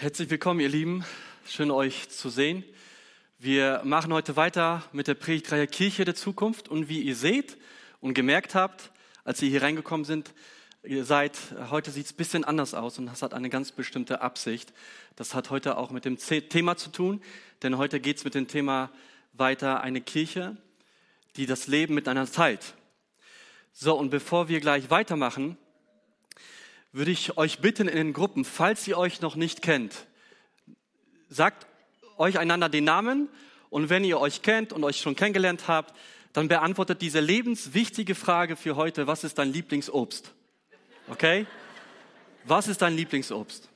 Herzlich willkommen, ihr Lieben. Schön euch zu sehen. Wir machen heute weiter mit der Predigtreihe Kirche der Zukunft. Und wie ihr seht und gemerkt habt, als ihr hier reingekommen sind, ihr seid, heute sieht es ein bisschen anders aus und das hat eine ganz bestimmte Absicht. Das hat heute auch mit dem Thema zu tun, denn heute geht es mit dem Thema weiter eine Kirche, die das Leben miteinander teilt. So, und bevor wir gleich weitermachen, würde ich euch bitten in den Gruppen, falls ihr euch noch nicht kennt, sagt euch einander den Namen und wenn ihr euch kennt und euch schon kennengelernt habt, dann beantwortet diese lebenswichtige Frage für heute, was ist dein Lieblingsobst? Okay? Was ist dein Lieblingsobst?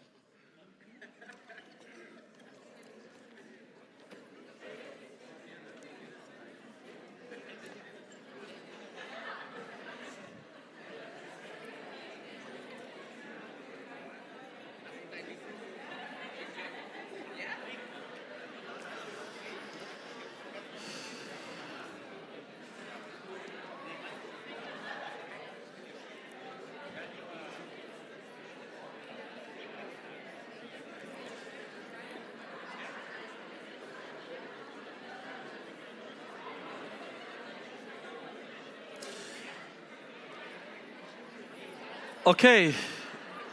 Okay,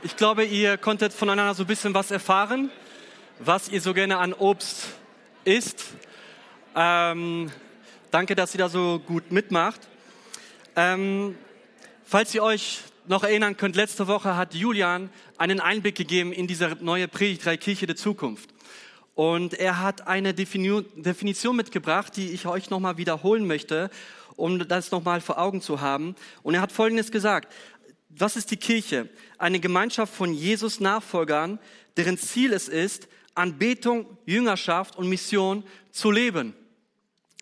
ich glaube, ihr konntet voneinander so ein bisschen was erfahren, was ihr so gerne an Obst isst. Ähm, danke, dass ihr da so gut mitmacht. Ähm, falls ihr euch noch erinnern könnt, letzte Woche hat Julian einen Einblick gegeben in diese neue Predigtreihe Kirche der Zukunft. Und er hat eine Definition mitgebracht, die ich euch nochmal wiederholen möchte, um das nochmal vor Augen zu haben. Und er hat Folgendes gesagt. Was ist die Kirche? Eine Gemeinschaft von Jesus Nachfolgern, deren Ziel es ist, Anbetung, Jüngerschaft und Mission zu leben.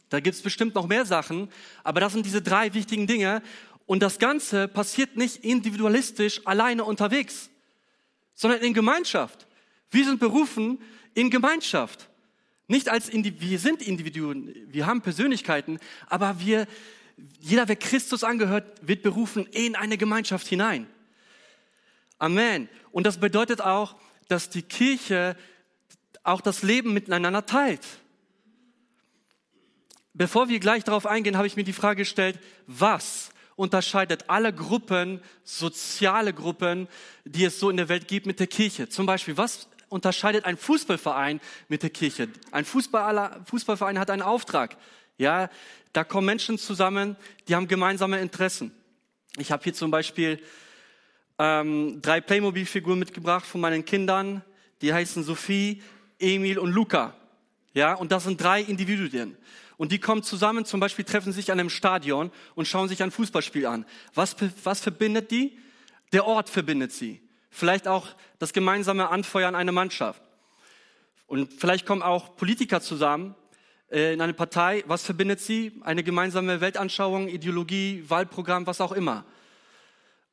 Da gibt es bestimmt noch mehr Sachen, aber das sind diese drei wichtigen Dinge. Und das Ganze passiert nicht individualistisch alleine unterwegs, sondern in Gemeinschaft. Wir sind berufen in Gemeinschaft. Nicht als Indi wir sind Individuen, wir haben Persönlichkeiten, aber wir jeder, wer Christus angehört, wird berufen in eine Gemeinschaft hinein. Amen. Und das bedeutet auch, dass die Kirche auch das Leben miteinander teilt. Bevor wir gleich darauf eingehen, habe ich mir die Frage gestellt, was unterscheidet alle Gruppen, soziale Gruppen, die es so in der Welt gibt, mit der Kirche? Zum Beispiel, was unterscheidet ein Fußballverein mit der Kirche? Ein Fußballverein hat einen Auftrag. Ja, da kommen Menschen zusammen, die haben gemeinsame Interessen. Ich habe hier zum Beispiel ähm, drei Playmobil-Figuren mitgebracht von meinen Kindern. Die heißen Sophie, Emil und Luca. Ja, und das sind drei Individuen. Und die kommen zusammen, zum Beispiel treffen sich an einem Stadion und schauen sich ein Fußballspiel an. Was, was verbindet die? Der Ort verbindet sie. Vielleicht auch das gemeinsame Anfeuern einer Mannschaft. Und vielleicht kommen auch Politiker zusammen in eine Partei, was verbindet sie? Eine gemeinsame Weltanschauung, Ideologie, Wahlprogramm, was auch immer.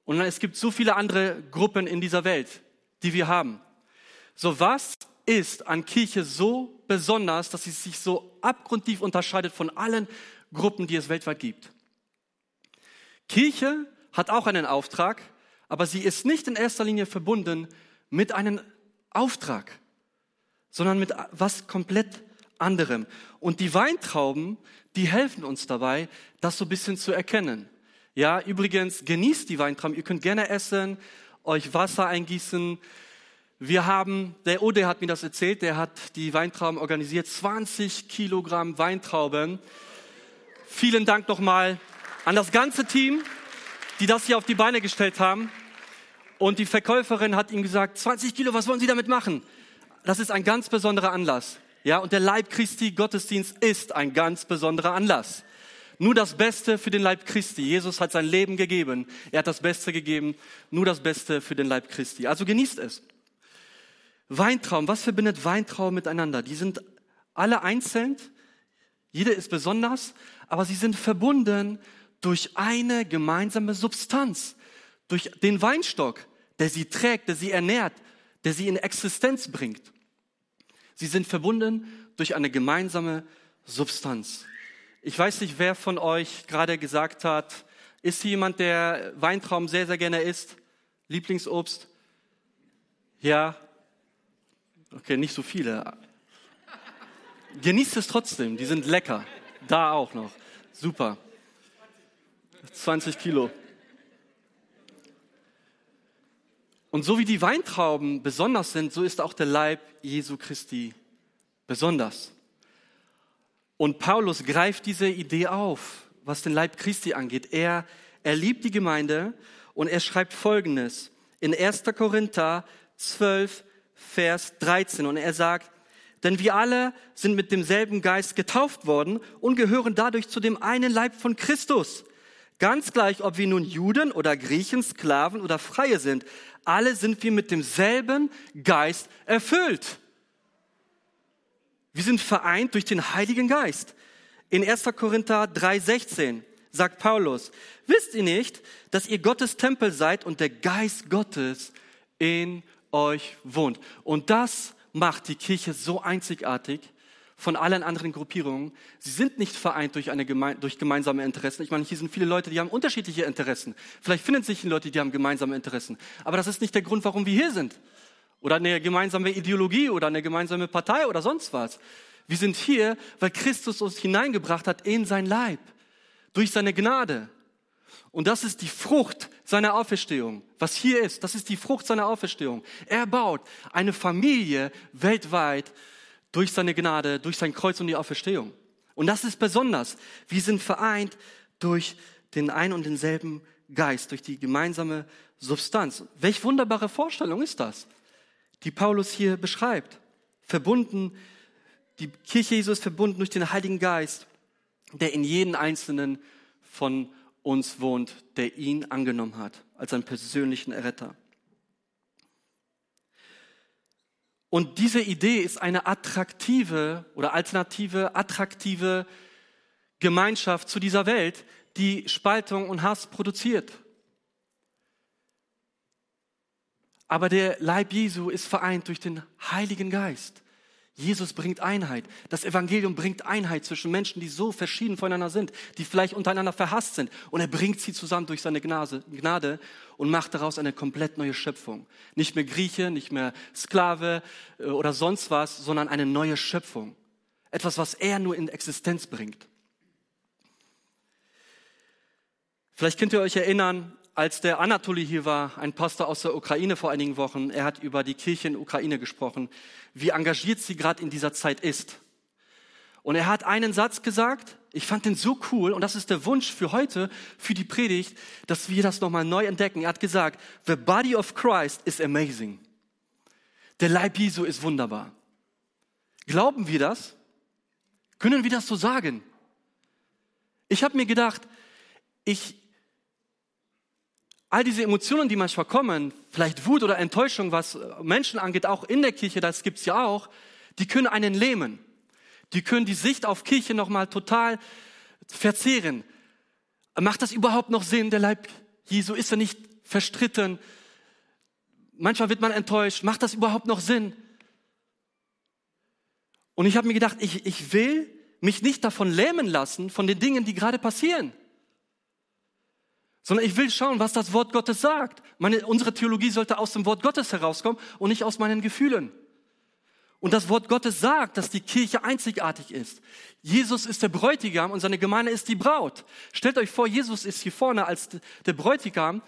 Und es gibt so viele andere Gruppen in dieser Welt, die wir haben. So was ist an Kirche so besonders, dass sie sich so abgrundtief unterscheidet von allen Gruppen, die es weltweit gibt? Kirche hat auch einen Auftrag, aber sie ist nicht in erster Linie verbunden mit einem Auftrag, sondern mit was komplett anderem. Und die Weintrauben, die helfen uns dabei, das so ein bisschen zu erkennen. Ja, übrigens, genießt die Weintrauben. Ihr könnt gerne essen, euch Wasser eingießen. Wir haben, der Ode hat mir das erzählt, der hat die Weintrauben organisiert, 20 Kilogramm Weintrauben. Vielen Dank nochmal an das ganze Team, die das hier auf die Beine gestellt haben. Und die Verkäuferin hat ihm gesagt, 20 Kilo, was wollen Sie damit machen? Das ist ein ganz besonderer Anlass. Ja, und der Leib Christi Gottesdienst ist ein ganz besonderer Anlass. Nur das Beste für den Leib Christi. Jesus hat sein Leben gegeben. Er hat das Beste gegeben. Nur das Beste für den Leib Christi. Also genießt es. Weintraum. Was verbindet Weintraum miteinander? Die sind alle einzeln. Jeder ist besonders, aber sie sind verbunden durch eine gemeinsame Substanz. Durch den Weinstock, der sie trägt, der sie ernährt, der sie in Existenz bringt. Sie sind verbunden durch eine gemeinsame Substanz. Ich weiß nicht, wer von euch gerade gesagt hat, ist jemand, der Weintraum sehr, sehr gerne isst? Lieblingsobst? Ja. Okay, nicht so viele. Genießt es trotzdem, die sind lecker. Da auch noch. Super. 20 Kilo. Und so wie die Weintrauben besonders sind, so ist auch der Leib Jesu Christi besonders. Und Paulus greift diese Idee auf, was den Leib Christi angeht. Er, er liebt die Gemeinde und er schreibt Folgendes in 1. Korinther 12, Vers 13. Und er sagt, denn wir alle sind mit demselben Geist getauft worden und gehören dadurch zu dem einen Leib von Christus. Ganz gleich, ob wir nun Juden oder Griechen, Sklaven oder Freie sind, alle sind wir mit demselben Geist erfüllt. Wir sind vereint durch den Heiligen Geist. In 1. Korinther 3,16 sagt Paulus, wisst ihr nicht, dass ihr Gottes Tempel seid und der Geist Gottes in euch wohnt? Und das macht die Kirche so einzigartig von allen anderen Gruppierungen. Sie sind nicht vereint durch, eine geme durch gemeinsame Interessen. Ich meine, hier sind viele Leute, die haben unterschiedliche Interessen. Vielleicht finden sich Leute, die haben gemeinsame Interessen. Aber das ist nicht der Grund, warum wir hier sind. Oder eine gemeinsame Ideologie oder eine gemeinsame Partei oder sonst was. Wir sind hier, weil Christus uns hineingebracht hat in sein Leib. Durch seine Gnade. Und das ist die Frucht seiner Auferstehung. Was hier ist, das ist die Frucht seiner Auferstehung. Er baut eine Familie weltweit durch seine Gnade, durch sein Kreuz und die Auferstehung. Und das ist besonders. Wir sind vereint durch den ein und denselben Geist, durch die gemeinsame Substanz. Welch wunderbare Vorstellung ist das, die Paulus hier beschreibt. Verbunden, die Kirche Jesu ist verbunden durch den Heiligen Geist, der in jeden einzelnen von uns wohnt, der ihn angenommen hat als seinen persönlichen Erretter. Und diese Idee ist eine attraktive oder alternative, attraktive Gemeinschaft zu dieser Welt, die Spaltung und Hass produziert. Aber der Leib Jesu ist vereint durch den Heiligen Geist. Jesus bringt Einheit. Das Evangelium bringt Einheit zwischen Menschen, die so verschieden voneinander sind, die vielleicht untereinander verhasst sind. Und er bringt sie zusammen durch seine Gnade und macht daraus eine komplett neue Schöpfung. Nicht mehr Grieche, nicht mehr Sklave äh, oder sonst was, sondern eine neue Schöpfung. Etwas, was er nur in Existenz bringt. Vielleicht könnt ihr euch erinnern, als der Anatoly hier war, ein Pastor aus der Ukraine vor einigen Wochen, er hat über die Kirche in der Ukraine gesprochen, wie engagiert sie gerade in dieser Zeit ist. Und er hat einen Satz gesagt, ich fand den so cool und das ist der Wunsch für heute, für die Predigt, dass wir das nochmal neu entdecken. Er hat gesagt, the body of Christ is amazing. Der Leib Jesu ist wunderbar. Glauben wir das? Können wir das so sagen? Ich habe mir gedacht, ich, all diese Emotionen, die manchmal kommen, vielleicht Wut oder Enttäuschung, was Menschen angeht, auch in der Kirche, das gibt's ja auch, die können einen lähmen. Die können die Sicht auf Kirche nochmal total verzehren. Macht das überhaupt noch Sinn? Der Leib Jesu ist er nicht verstritten? Manchmal wird man enttäuscht. Macht das überhaupt noch Sinn? Und ich habe mir gedacht, ich, ich will mich nicht davon lähmen lassen, von den Dingen, die gerade passieren sondern ich will schauen, was das Wort Gottes sagt. Meine, unsere Theologie sollte aus dem Wort Gottes herauskommen und nicht aus meinen Gefühlen. Und das Wort Gottes sagt, dass die Kirche einzigartig ist. Jesus ist der Bräutigam und seine Gemeinde ist die Braut. Stellt euch vor, Jesus ist hier vorne als der Bräutigam.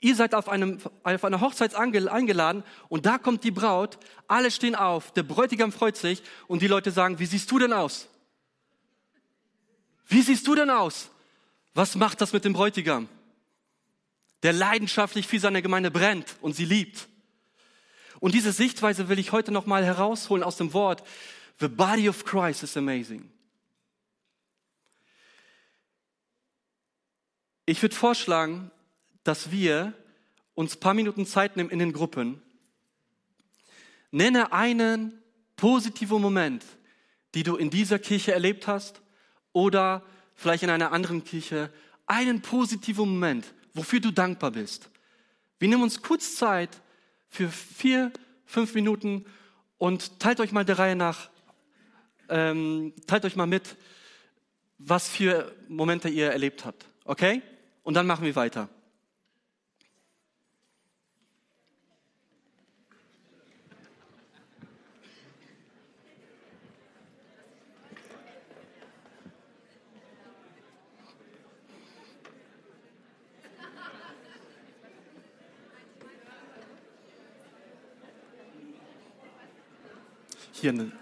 Ihr seid auf, einem, auf einer Hochzeit eingeladen und da kommt die Braut. Alle stehen auf. Der Bräutigam freut sich und die Leute sagen, wie siehst du denn aus? Wie siehst du denn aus? Was macht das mit dem Bräutigam? Der leidenschaftlich für seine Gemeinde brennt und sie liebt. Und diese Sichtweise will ich heute nochmal herausholen aus dem Wort. The body of Christ is amazing. Ich würde vorschlagen, dass wir uns paar Minuten Zeit nehmen in den Gruppen. Nenne einen positiven Moment, die du in dieser Kirche erlebt hast oder vielleicht in einer anderen Kirche. Einen positiven Moment, wofür du dankbar bist. Wir nehmen uns kurz Zeit für vier, fünf Minuten und teilt euch mal der Reihe nach, ähm, teilt euch mal mit, was für Momente ihr erlebt habt. Okay? Und dann machen wir weiter. Hier eine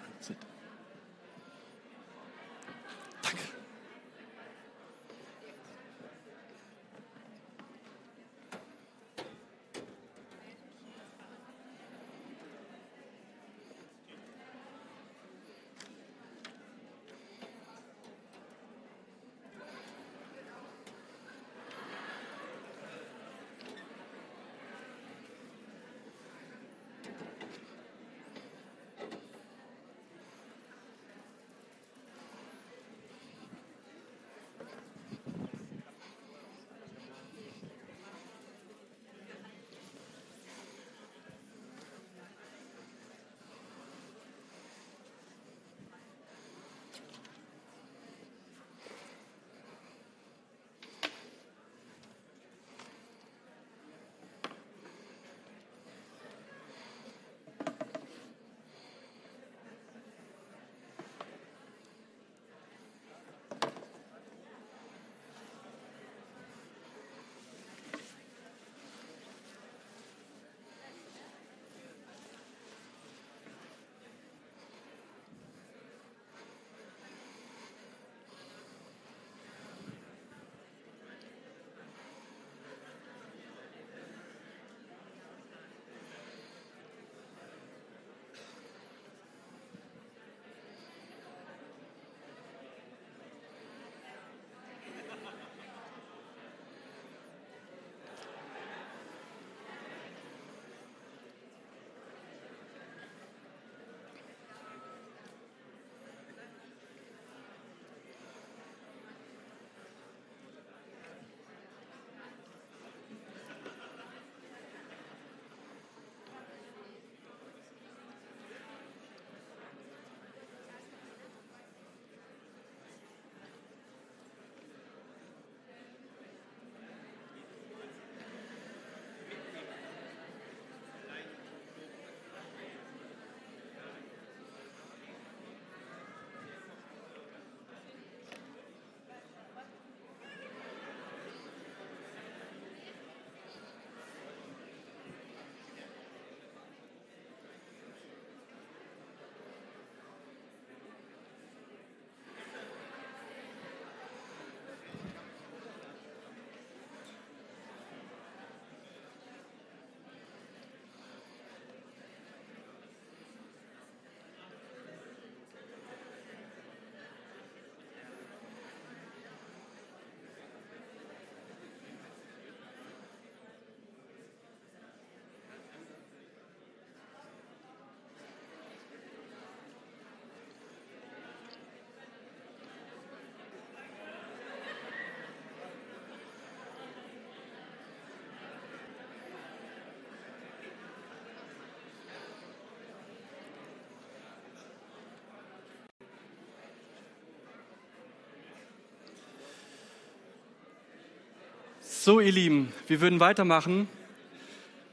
So, ihr Lieben, wir würden weitermachen.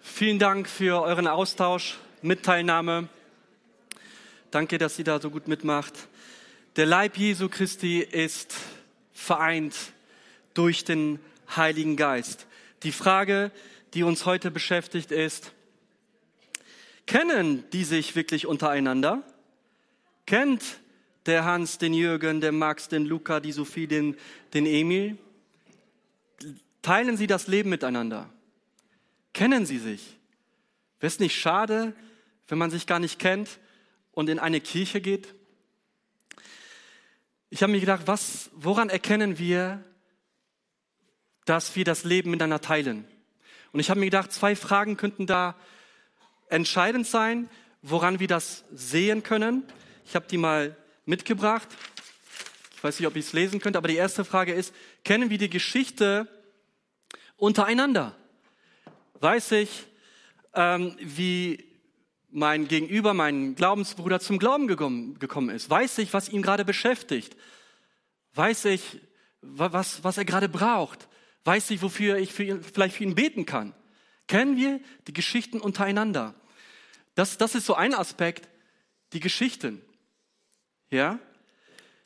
Vielen Dank für euren Austausch, Mitteilnahme. Danke, dass ihr da so gut mitmacht. Der Leib Jesu Christi ist vereint durch den Heiligen Geist. Die Frage, die uns heute beschäftigt, ist, kennen die sich wirklich untereinander? Kennt der Hans den Jürgen, der Max den Luca, die Sophie den, den Emil? Teilen Sie das Leben miteinander. Kennen Sie sich. Wäre es nicht schade, wenn man sich gar nicht kennt und in eine Kirche geht? Ich habe mir gedacht, was, woran erkennen wir, dass wir das Leben miteinander teilen? Und ich habe mir gedacht, zwei Fragen könnten da entscheidend sein, woran wir das sehen können. Ich habe die mal mitgebracht. Ich weiß nicht, ob ich es lesen könnte, aber die erste Frage ist, kennen wir die Geschichte untereinander. Weiß ich, ähm, wie mein Gegenüber, mein Glaubensbruder zum Glauben gekommen, gekommen ist? Weiß ich, was ihn gerade beschäftigt? Weiß ich, was, was er gerade braucht? Weiß ich, wofür ich für ihn, vielleicht für ihn beten kann? Kennen wir die Geschichten untereinander? Das, das ist so ein Aspekt, die Geschichten. Ja?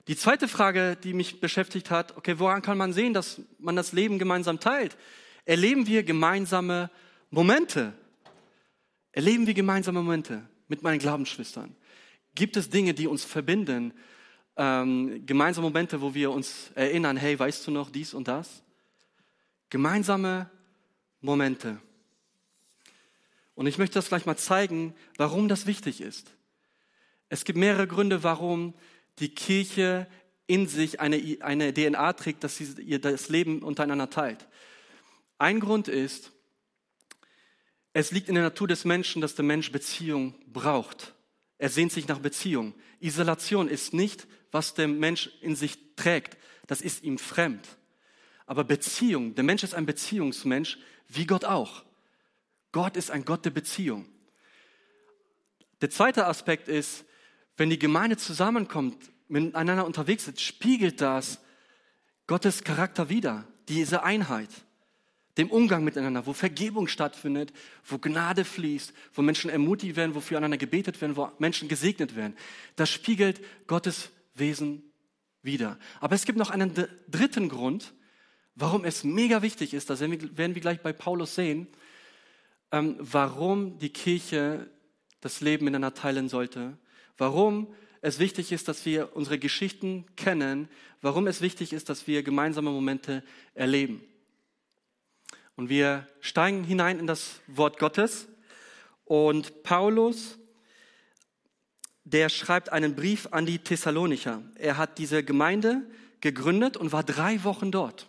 Die zweite Frage, die mich beschäftigt hat, okay, woran kann man sehen, dass man das Leben gemeinsam teilt? erleben wir gemeinsame Momente. Erleben wir gemeinsame Momente mit meinen Glaubensschwestern. gibt es Dinge, die uns verbinden, ähm, gemeinsame Momente, wo wir uns erinnern, hey, weißt du noch dies und das? Gemeinsame Momente. Und ich möchte das gleich mal zeigen, warum das wichtig ist. Es gibt mehrere Gründe, warum die Kirche in sich eine, eine DNA trägt, dass sie ihr das Leben untereinander teilt. Ein Grund ist, es liegt in der Natur des Menschen, dass der Mensch Beziehung braucht. Er sehnt sich nach Beziehung. Isolation ist nicht, was der Mensch in sich trägt. Das ist ihm fremd. Aber Beziehung, der Mensch ist ein Beziehungsmensch, wie Gott auch. Gott ist ein Gott der Beziehung. Der zweite Aspekt ist, wenn die Gemeinde zusammenkommt, miteinander unterwegs ist, spiegelt das Gottes Charakter wider, diese Einheit dem Umgang miteinander, wo Vergebung stattfindet, wo Gnade fließt, wo Menschen ermutigt werden, wo füreinander gebetet werden, wo Menschen gesegnet werden. Das spiegelt Gottes Wesen wider. Aber es gibt noch einen dritten Grund, warum es mega wichtig ist, das werden wir gleich bei Paulus sehen, ähm, warum die Kirche das Leben miteinander teilen sollte, warum es wichtig ist, dass wir unsere Geschichten kennen, warum es wichtig ist, dass wir gemeinsame Momente erleben. Und wir steigen hinein in das Wort Gottes. Und Paulus, der schreibt einen Brief an die Thessalonicher. Er hat diese Gemeinde gegründet und war drei Wochen dort.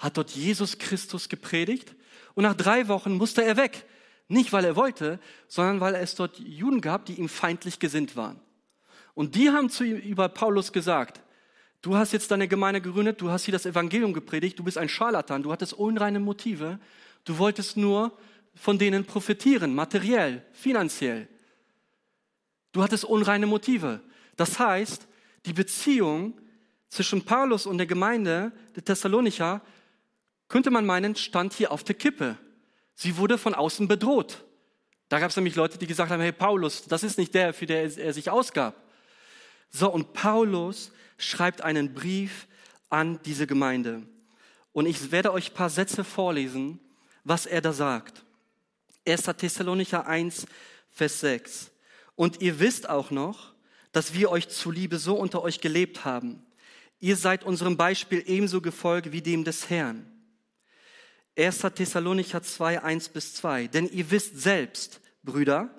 Hat dort Jesus Christus gepredigt. Und nach drei Wochen musste er weg. Nicht, weil er wollte, sondern weil es dort Juden gab, die ihm feindlich gesinnt waren. Und die haben zu ihm über Paulus gesagt, Du hast jetzt deine Gemeinde gegründet, du hast hier das Evangelium gepredigt, du bist ein Scharlatan, du hattest unreine Motive, du wolltest nur von denen profitieren, materiell, finanziell. Du hattest unreine Motive. Das heißt, die Beziehung zwischen Paulus und der Gemeinde der Thessalonicher, könnte man meinen, stand hier auf der Kippe. Sie wurde von außen bedroht. Da gab es nämlich Leute, die gesagt haben, hey Paulus, das ist nicht der, für der er sich ausgab. So, und Paulus schreibt einen Brief an diese Gemeinde. Und ich werde euch ein paar Sätze vorlesen, was er da sagt. 1. Thessalonicher 1, Vers 6. Und ihr wisst auch noch, dass wir euch zuliebe so unter euch gelebt haben. Ihr seid unserem Beispiel ebenso gefolgt wie dem des Herrn. 1. Thessalonicher 2, 1 bis 2. Denn ihr wisst selbst, Brüder,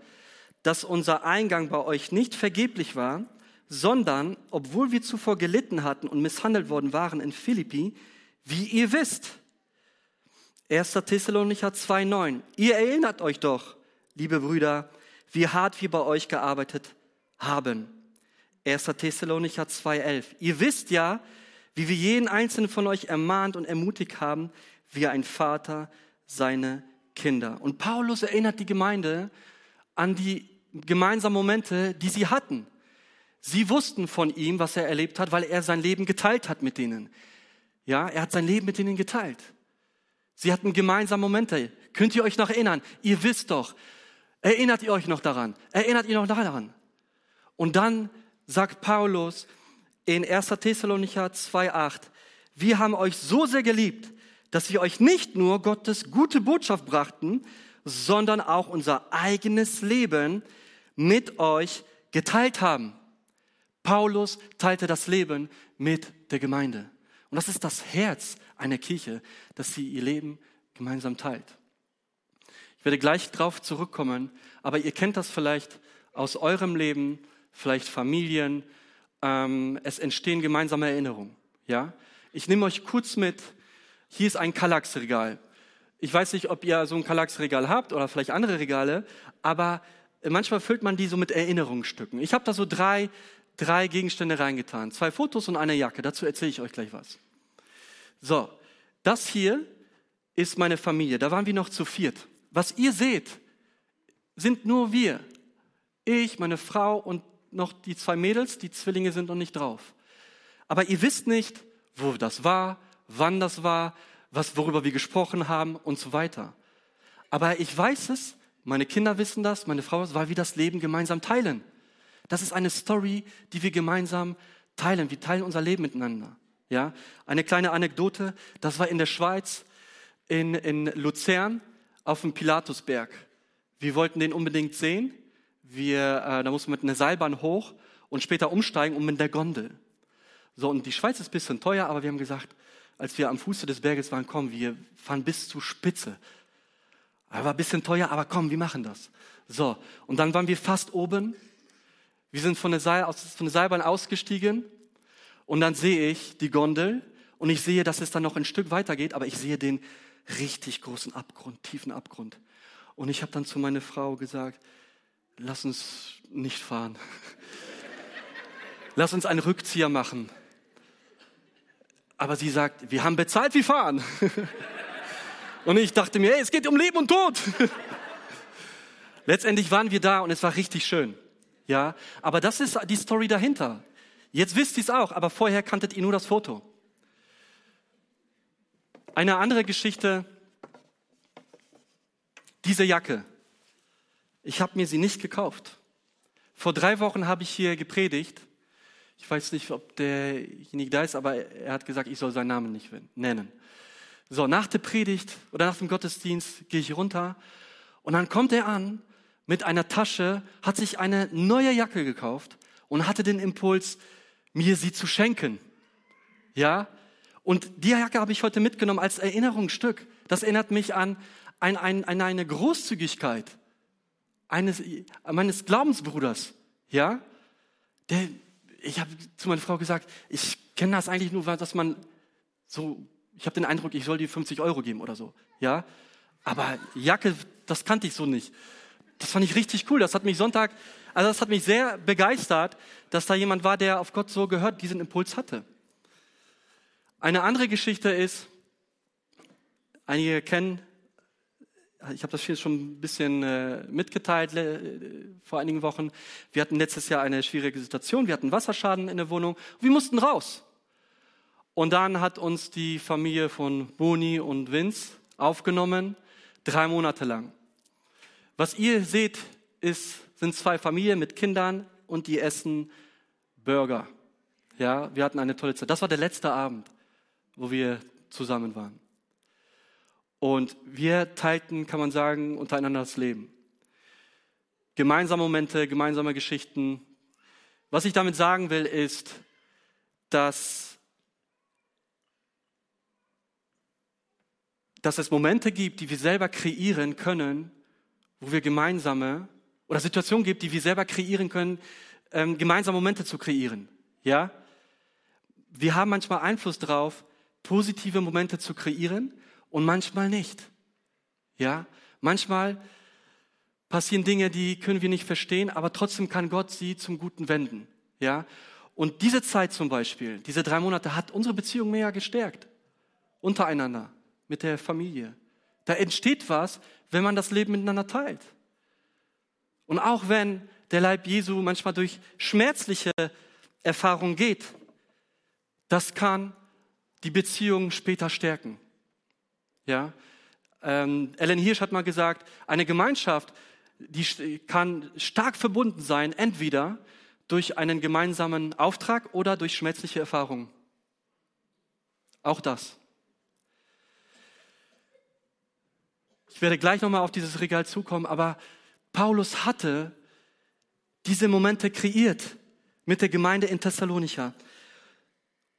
dass unser Eingang bei euch nicht vergeblich war, sondern obwohl wir zuvor gelitten hatten und misshandelt worden waren in Philippi, wie ihr wisst. 1. Thessalonicher 2,9. Ihr erinnert euch doch, liebe Brüder, wie hart wir bei euch gearbeitet haben. 1. Thessalonicher 2,11. Ihr wisst ja, wie wir jeden einzelnen von euch ermahnt und ermutigt haben, wie ein Vater seine Kinder. Und Paulus erinnert die Gemeinde an die gemeinsamen Momente, die sie hatten. Sie wussten von ihm, was er erlebt hat, weil er sein Leben geteilt hat mit denen. Ja, er hat sein Leben mit ihnen geteilt. Sie hatten gemeinsame Momente. Könnt ihr euch noch erinnern? Ihr wisst doch. Erinnert ihr euch noch daran? Erinnert ihr noch daran? Und dann sagt Paulus in 1. Thessalonicher 2,8, wir haben euch so sehr geliebt, dass wir euch nicht nur Gottes gute Botschaft brachten, sondern auch unser eigenes Leben mit euch geteilt haben. Paulus teilte das Leben mit der Gemeinde. Und das ist das Herz einer Kirche, dass sie ihr Leben gemeinsam teilt. Ich werde gleich drauf zurückkommen, aber ihr kennt das vielleicht aus eurem Leben, vielleicht Familien. Ähm, es entstehen gemeinsame Erinnerungen. Ja, ich nehme euch kurz mit. Hier ist ein Kallax-Regal. Ich weiß nicht, ob ihr so ein Kallax-Regal habt oder vielleicht andere Regale, aber manchmal füllt man die so mit Erinnerungsstücken. Ich habe da so drei drei Gegenstände reingetan. Zwei Fotos und eine Jacke. Dazu erzähle ich euch gleich was. So, das hier ist meine Familie. Da waren wir noch zu viert. Was ihr seht, sind nur wir. Ich, meine Frau und noch die zwei Mädels, die Zwillinge sind noch nicht drauf. Aber ihr wisst nicht, wo das war, wann das war, was, worüber wir gesprochen haben und so weiter. Aber ich weiß es, meine Kinder wissen das, meine Frau, weil wir das Leben gemeinsam teilen. Das ist eine Story, die wir gemeinsam teilen. Wir teilen unser Leben miteinander. Ja, eine kleine Anekdote. Das war in der Schweiz, in, in Luzern, auf dem Pilatusberg. Wir wollten den unbedingt sehen. wir, äh, da mussten wir mit einer Seilbahn hoch und später umsteigen und mit der Gondel. So, und die Schweiz ist ein bisschen teuer, aber wir haben gesagt, als wir am Fuße des Berges waren, komm, wir fahren bis zur Spitze. War ein bisschen teuer, aber komm, wir machen das. So, und dann waren wir fast oben. Wir sind von der, Seil, von der Seilbahn ausgestiegen und dann sehe ich die Gondel und ich sehe, dass es dann noch ein Stück weiter geht, aber ich sehe den richtig großen Abgrund, tiefen Abgrund. Und ich habe dann zu meiner Frau gesagt, lass uns nicht fahren. lass uns einen Rückzieher machen. Aber sie sagt, wir haben bezahlt, wir fahren. und ich dachte mir, hey, es geht um Leben und Tod. Letztendlich waren wir da und es war richtig schön. Ja, aber das ist die Story dahinter. Jetzt wisst ihr es auch, aber vorher kanntet ihr nur das Foto. Eine andere Geschichte, diese Jacke. Ich habe mir sie nicht gekauft. Vor drei Wochen habe ich hier gepredigt ich weiß nicht, ob derjenige da ist, aber er hat gesagt, ich soll seinen Namen nicht nennen. So, nach der Predigt oder nach dem Gottesdienst gehe ich runter und dann kommt er an mit einer Tasche, hat sich eine neue Jacke gekauft und hatte den Impuls, mir sie zu schenken. Ja? Und die Jacke habe ich heute mitgenommen als Erinnerungsstück. Das erinnert mich an, ein, ein, an eine Großzügigkeit eines, meines Glaubensbruders. Ja? Der, ich habe zu meiner Frau gesagt, ich kenne das eigentlich nur, dass man so, ich habe den Eindruck, ich soll dir 50 Euro geben oder so, ja. Aber Jacke, das kannte ich so nicht. Das fand ich richtig cool. Das hat mich Sonntag, also das hat mich sehr begeistert, dass da jemand war, der auf Gott so gehört, diesen Impuls hatte. Eine andere Geschichte ist, einige kennen ich habe das hier schon ein bisschen äh, mitgeteilt äh, vor einigen Wochen. Wir hatten letztes Jahr eine schwierige Situation. Wir hatten Wasserschaden in der Wohnung. Wir mussten raus. Und dann hat uns die Familie von Boni und Vince aufgenommen, drei Monate lang. Was ihr seht, ist, sind zwei Familien mit Kindern und die essen Burger. Ja, wir hatten eine tolle Zeit. Das war der letzte Abend, wo wir zusammen waren. Und wir teilten, kann man sagen, untereinander das Leben. Gemeinsame Momente, gemeinsame Geschichten. Was ich damit sagen will, ist, dass, dass es Momente gibt, die wir selber kreieren können, wo wir gemeinsame, oder Situationen gibt, die wir selber kreieren können, ähm, gemeinsame Momente zu kreieren. Ja? Wir haben manchmal Einfluss darauf, positive Momente zu kreieren und manchmal nicht. Ja, manchmal passieren Dinge, die können wir nicht verstehen, aber trotzdem kann Gott sie zum Guten wenden. Ja, und diese Zeit zum Beispiel, diese drei Monate, hat unsere Beziehung mehr gestärkt. Untereinander, mit der Familie. Da entsteht was, wenn man das Leben miteinander teilt. Und auch wenn der Leib Jesu manchmal durch schmerzliche Erfahrungen geht, das kann die Beziehung später stärken. Ja? Ähm, Ellen Hirsch hat mal gesagt, eine Gemeinschaft, die kann stark verbunden sein, entweder durch einen gemeinsamen Auftrag oder durch schmerzliche Erfahrungen. Auch das. Ich werde gleich nochmal auf dieses Regal zukommen, aber Paulus hatte diese Momente kreiert mit der Gemeinde in Thessalonica.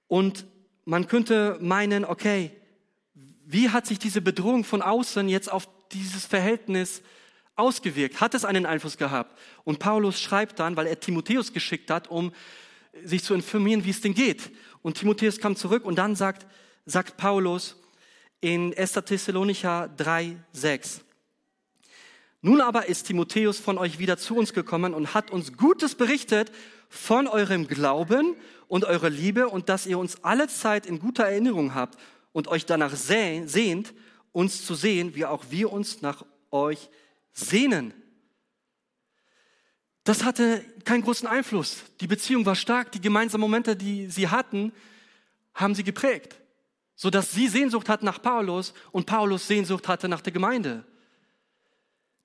Und man könnte meinen, okay, wie hat sich diese Bedrohung von außen jetzt auf dieses Verhältnis ausgewirkt? Hat es einen Einfluss gehabt? Und Paulus schreibt dann, weil er Timotheus geschickt hat, um sich zu informieren, wie es denn geht. Und Timotheus kam zurück und dann sagt, sagt Paulus in 1. Thessalonicher 3, 6. Nun aber ist Timotheus von euch wieder zu uns gekommen und hat uns Gutes berichtet von eurem Glauben und eurer Liebe und dass ihr uns alle Zeit in guter Erinnerung habt und euch danach sehnt, uns zu sehen, wie auch wir uns nach euch sehnen. Das hatte keinen großen Einfluss. Die Beziehung war stark, die gemeinsamen Momente, die sie hatten, haben sie geprägt, sodass sie Sehnsucht hatten nach Paulus und Paulus Sehnsucht hatte nach der Gemeinde.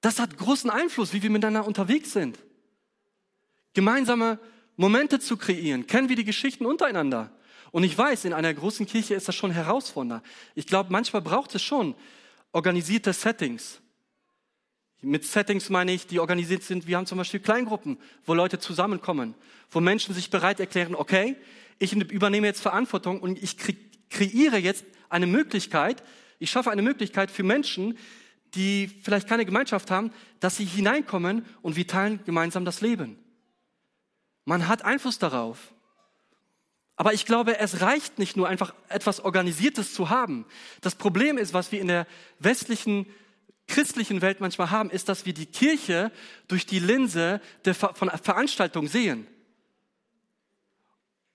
Das hat großen Einfluss, wie wir miteinander unterwegs sind. Gemeinsame Momente zu kreieren. Kennen wir die Geschichten untereinander? Und ich weiß, in einer großen Kirche ist das schon herausfordernder. Ich glaube, manchmal braucht es schon organisierte Settings. Mit Settings meine ich, die organisiert sind. Wir haben zum Beispiel Kleingruppen, wo Leute zusammenkommen, wo Menschen sich bereit erklären, okay, ich übernehme jetzt Verantwortung und ich kreiere jetzt eine Möglichkeit, ich schaffe eine Möglichkeit für Menschen, die vielleicht keine Gemeinschaft haben, dass sie hineinkommen und wir teilen gemeinsam das Leben. Man hat Einfluss darauf. Aber ich glaube, es reicht nicht nur einfach etwas Organisiertes zu haben. Das Problem ist, was wir in der westlichen christlichen Welt manchmal haben, ist, dass wir die Kirche durch die Linse der von Veranstaltungen sehen.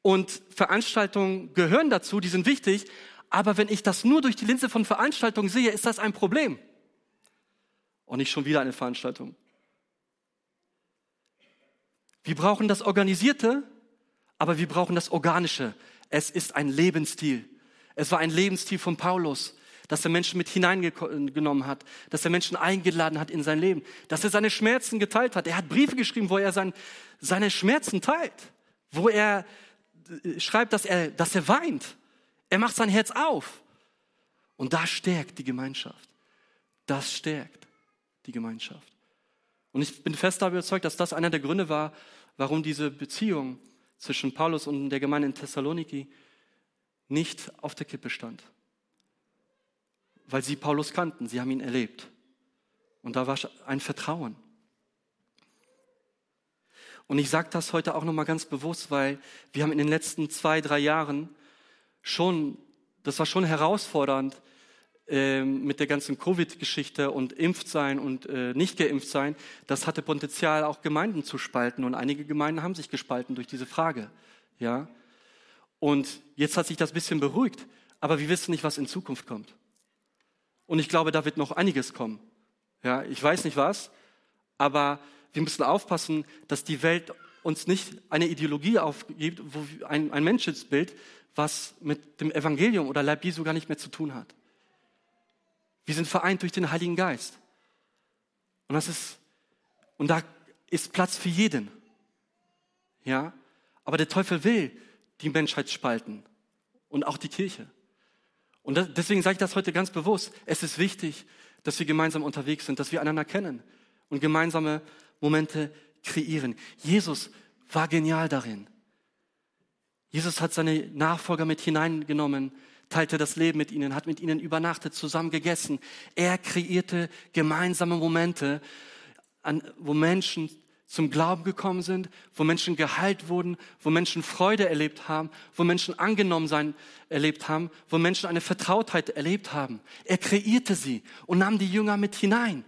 Und Veranstaltungen gehören dazu, die sind wichtig. Aber wenn ich das nur durch die Linse von Veranstaltungen sehe, ist das ein Problem. Und nicht schon wieder eine Veranstaltung. Wir brauchen das Organisierte, aber wir brauchen das Organische. Es ist ein Lebensstil. Es war ein Lebensstil von Paulus, dass er Menschen mit hineingenommen hat, dass er Menschen eingeladen hat in sein Leben, dass er seine Schmerzen geteilt hat. Er hat Briefe geschrieben, wo er sein, seine Schmerzen teilt, wo er schreibt, dass er, dass er weint. Er macht sein Herz auf. Und das stärkt die Gemeinschaft. Das stärkt die Gemeinschaft. Und ich bin fest darüber überzeugt, dass das einer der Gründe war, warum diese Beziehung zwischen Paulus und der Gemeinde in Thessaloniki nicht auf der Kippe stand. Weil sie Paulus kannten, sie haben ihn erlebt. Und da war ein Vertrauen. Und ich sage das heute auch nochmal ganz bewusst, weil wir haben in den letzten zwei, drei Jahren schon, das war schon herausfordernd, ähm, mit der ganzen Covid-Geschichte und Impfsein und äh, nicht geimpft sein, das hatte Potenzial, auch Gemeinden zu spalten. Und einige Gemeinden haben sich gespalten durch diese Frage. Ja? Und jetzt hat sich das bisschen beruhigt, aber wir wissen nicht, was in Zukunft kommt. Und ich glaube, da wird noch einiges kommen. Ja, ich weiß nicht was, aber wir müssen aufpassen, dass die Welt uns nicht eine Ideologie aufgibt, wo ein, ein Menschenbild, was mit dem Evangelium oder Leib Jesu gar nicht mehr zu tun hat. Wir sind vereint durch den Heiligen Geist. Und das ist, und da ist Platz für jeden. Ja? Aber der Teufel will die Menschheit spalten. Und auch die Kirche. Und das, deswegen sage ich das heute ganz bewusst. Es ist wichtig, dass wir gemeinsam unterwegs sind, dass wir einander kennen und gemeinsame Momente kreieren. Jesus war genial darin. Jesus hat seine Nachfolger mit hineingenommen teilte das Leben mit ihnen, hat mit ihnen übernachtet, zusammen gegessen. Er kreierte gemeinsame Momente, an, wo Menschen zum Glauben gekommen sind, wo Menschen geheilt wurden, wo Menschen Freude erlebt haben, wo Menschen angenommen sein erlebt haben, wo Menschen eine Vertrautheit erlebt haben. Er kreierte sie und nahm die Jünger mit hinein.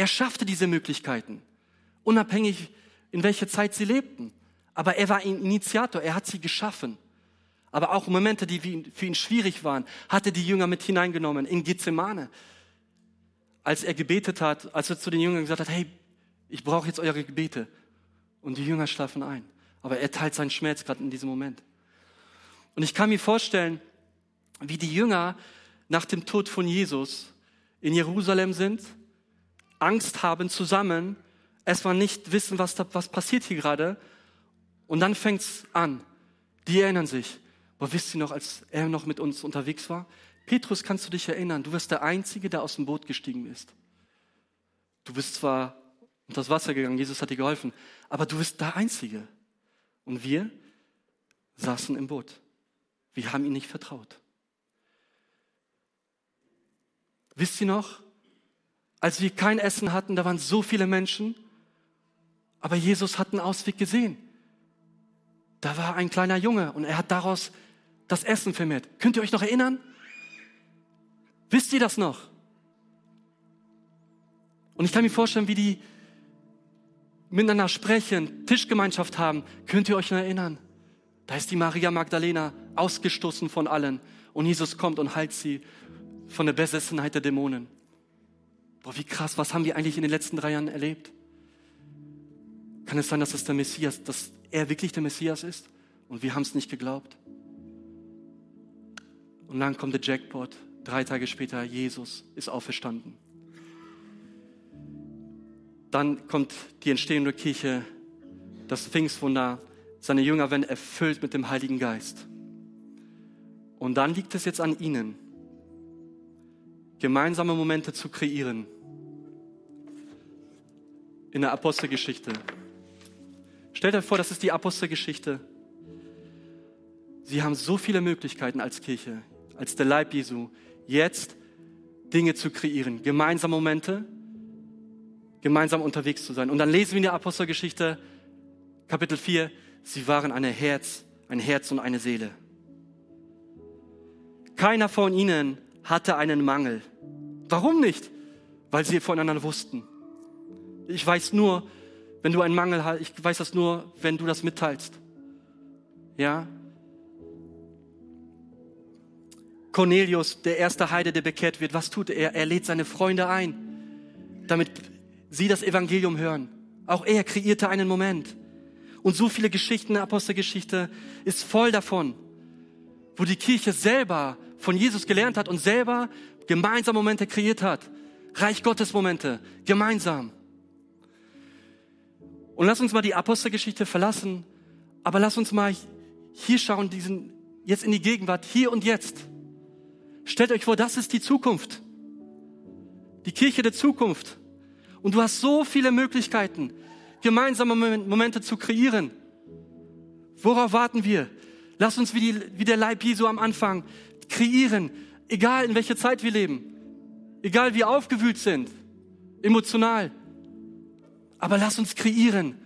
Er schaffte diese Möglichkeiten, unabhängig in welcher Zeit sie lebten. Aber er war ein Initiator, er hat sie geschaffen. Aber auch Momente, die für ihn schwierig waren, hat er die Jünger mit hineingenommen in Gethsemane. Als er gebetet hat, als er zu den Jüngern gesagt hat, hey, ich brauche jetzt eure Gebete. Und die Jünger schlafen ein. Aber er teilt seinen Schmerz gerade in diesem Moment. Und ich kann mir vorstellen, wie die Jünger nach dem Tod von Jesus in Jerusalem sind, Angst haben zusammen, erstmal nicht wissen, was, da, was passiert hier gerade. Und dann fängt's an. Die erinnern sich. Aber wisst ihr noch, als er noch mit uns unterwegs war? Petrus, kannst du dich erinnern? Du wirst der Einzige, der aus dem Boot gestiegen ist. Du bist zwar unter das Wasser gegangen, Jesus hat dir geholfen, aber du bist der Einzige. Und wir saßen im Boot. Wir haben ihm nicht vertraut. Wisst ihr noch, als wir kein Essen hatten, da waren so viele Menschen, aber Jesus hat einen Ausweg gesehen. Da war ein kleiner Junge und er hat daraus das Essen vermehrt. Könnt ihr euch noch erinnern? Wisst ihr das noch? Und ich kann mir vorstellen, wie die miteinander sprechen, Tischgemeinschaft haben. Könnt ihr euch noch erinnern? Da ist die Maria Magdalena ausgestoßen von allen und Jesus kommt und heilt sie von der Besessenheit der Dämonen. Boah, wie krass, was haben wir eigentlich in den letzten drei Jahren erlebt? Kann es sein, dass es der Messias, dass er wirklich der Messias ist und wir haben es nicht geglaubt? Und dann kommt der Jackpot. Drei Tage später, Jesus ist auferstanden. Dann kommt die entstehende Kirche, das Pfingstwunder. Seine Jünger werden erfüllt mit dem Heiligen Geist. Und dann liegt es jetzt an ihnen, gemeinsame Momente zu kreieren, in der Apostelgeschichte. Stellt euch vor, das ist die Apostelgeschichte. Sie haben so viele Möglichkeiten als Kirche, als der Leib Jesu, jetzt Dinge zu kreieren, gemeinsam Momente, gemeinsam unterwegs zu sein. Und dann lesen wir in der Apostelgeschichte, Kapitel 4, sie waren ein Herz, ein Herz und eine Seele. Keiner von ihnen hatte einen Mangel. Warum nicht? Weil sie voneinander wussten. Ich weiß nur, wenn du einen Mangel hast, ich weiß das nur, wenn du das mitteilst. Ja? Cornelius, der erste Heide, der bekehrt wird, was tut er? Er lädt seine Freunde ein, damit sie das Evangelium hören. Auch er kreierte einen Moment. Und so viele Geschichten Apostelgeschichte ist voll davon, wo die Kirche selber von Jesus gelernt hat und selber gemeinsam Momente kreiert hat. Reich Gottes Momente, gemeinsam. Und lass uns mal die Apostelgeschichte verlassen, aber lass uns mal hier schauen, diesen, jetzt in die Gegenwart, hier und jetzt. Stellt euch vor, das ist die Zukunft. Die Kirche der Zukunft. Und du hast so viele Möglichkeiten, gemeinsame Momente zu kreieren. Worauf warten wir? Lass uns wie, die, wie der Leib Jesu am Anfang kreieren, egal in welcher Zeit wir leben, egal wie aufgewühlt sind, emotional. Aber lass uns kreieren,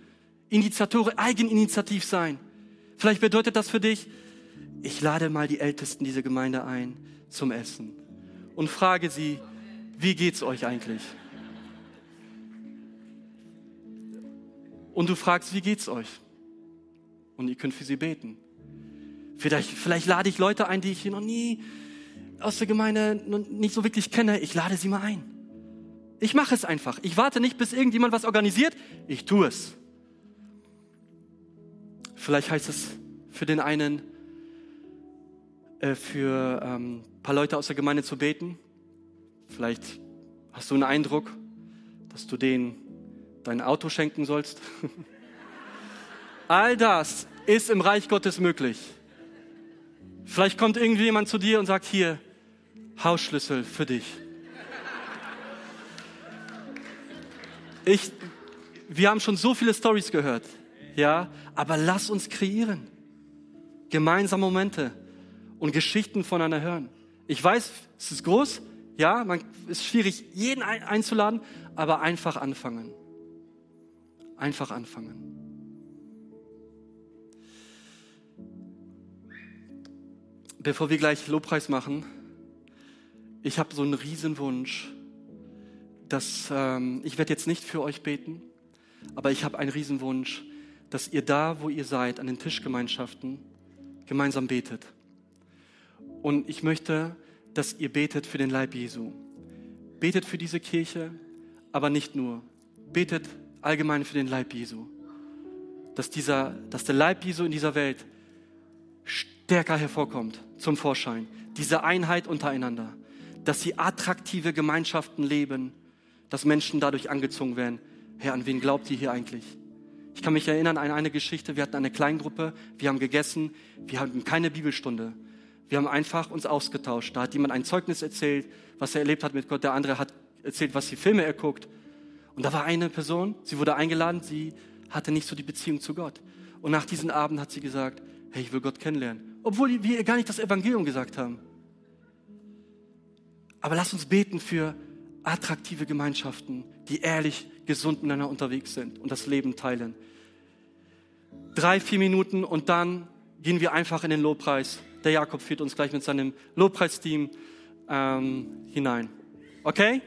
Initiatoren, eigeninitiativ sein. Vielleicht bedeutet das für dich, ich lade mal die Ältesten dieser Gemeinde ein zum Essen und frage sie, wie geht's euch eigentlich? Und du fragst, wie geht's euch? Und ihr könnt für sie beten. Vielleicht, vielleicht lade ich Leute ein, die ich hier noch nie aus der Gemeinde nicht so wirklich kenne. Ich lade sie mal ein. Ich mache es einfach. Ich warte nicht, bis irgendjemand was organisiert. Ich tue es. Vielleicht heißt es für den einen, äh, für ähm, ein paar Leute aus der Gemeinde zu beten. Vielleicht hast du einen Eindruck, dass du denen dein Auto schenken sollst. All das ist im Reich Gottes möglich. Vielleicht kommt irgendwie jemand zu dir und sagt, hier, Hausschlüssel für dich. Ich, wir haben schon so viele Stories gehört, ja, aber lass uns kreieren. Gemeinsam Momente und Geschichten voneinander hören. Ich weiß, es ist groß, ja, man ist schwierig, jeden einzuladen, aber einfach anfangen. Einfach anfangen. Bevor wir gleich Lobpreis machen, ich habe so einen Riesenwunsch, dass ähm, ich werde jetzt nicht für euch beten, aber ich habe einen Riesenwunsch, dass ihr da, wo ihr seid, an den Tischgemeinschaften gemeinsam betet. Und ich möchte, dass ihr betet für den Leib Jesu. Betet für diese Kirche, aber nicht nur. Betet allgemein für den Leib Jesu. Dass, dieser, dass der Leib Jesu in dieser Welt stärker hervorkommt zum Vorschein. Diese Einheit untereinander. Dass sie attraktive Gemeinschaften leben, dass Menschen dadurch angezogen werden. Herr, an wen glaubt ihr hier eigentlich? Ich kann mich erinnern an eine Geschichte. Wir hatten eine Kleingruppe, wir haben gegessen, wir hatten keine Bibelstunde. Wir haben einfach uns ausgetauscht. Da hat jemand ein Zeugnis erzählt, was er erlebt hat mit Gott. Der andere hat erzählt, was die Filme er guckt. Und da war eine Person, sie wurde eingeladen, sie hatte nicht so die Beziehung zu Gott. Und nach diesem Abend hat sie gesagt, hey, ich will Gott kennenlernen. Obwohl wir ihr gar nicht das Evangelium gesagt haben. Aber lass uns beten für attraktive Gemeinschaften, die ehrlich, gesund miteinander unterwegs sind und das Leben teilen. Drei, vier Minuten und dann gehen wir einfach in den Lobpreis. Der Jakob führt uns gleich mit seinem Lobpreisteam ähm, hinein. Okay?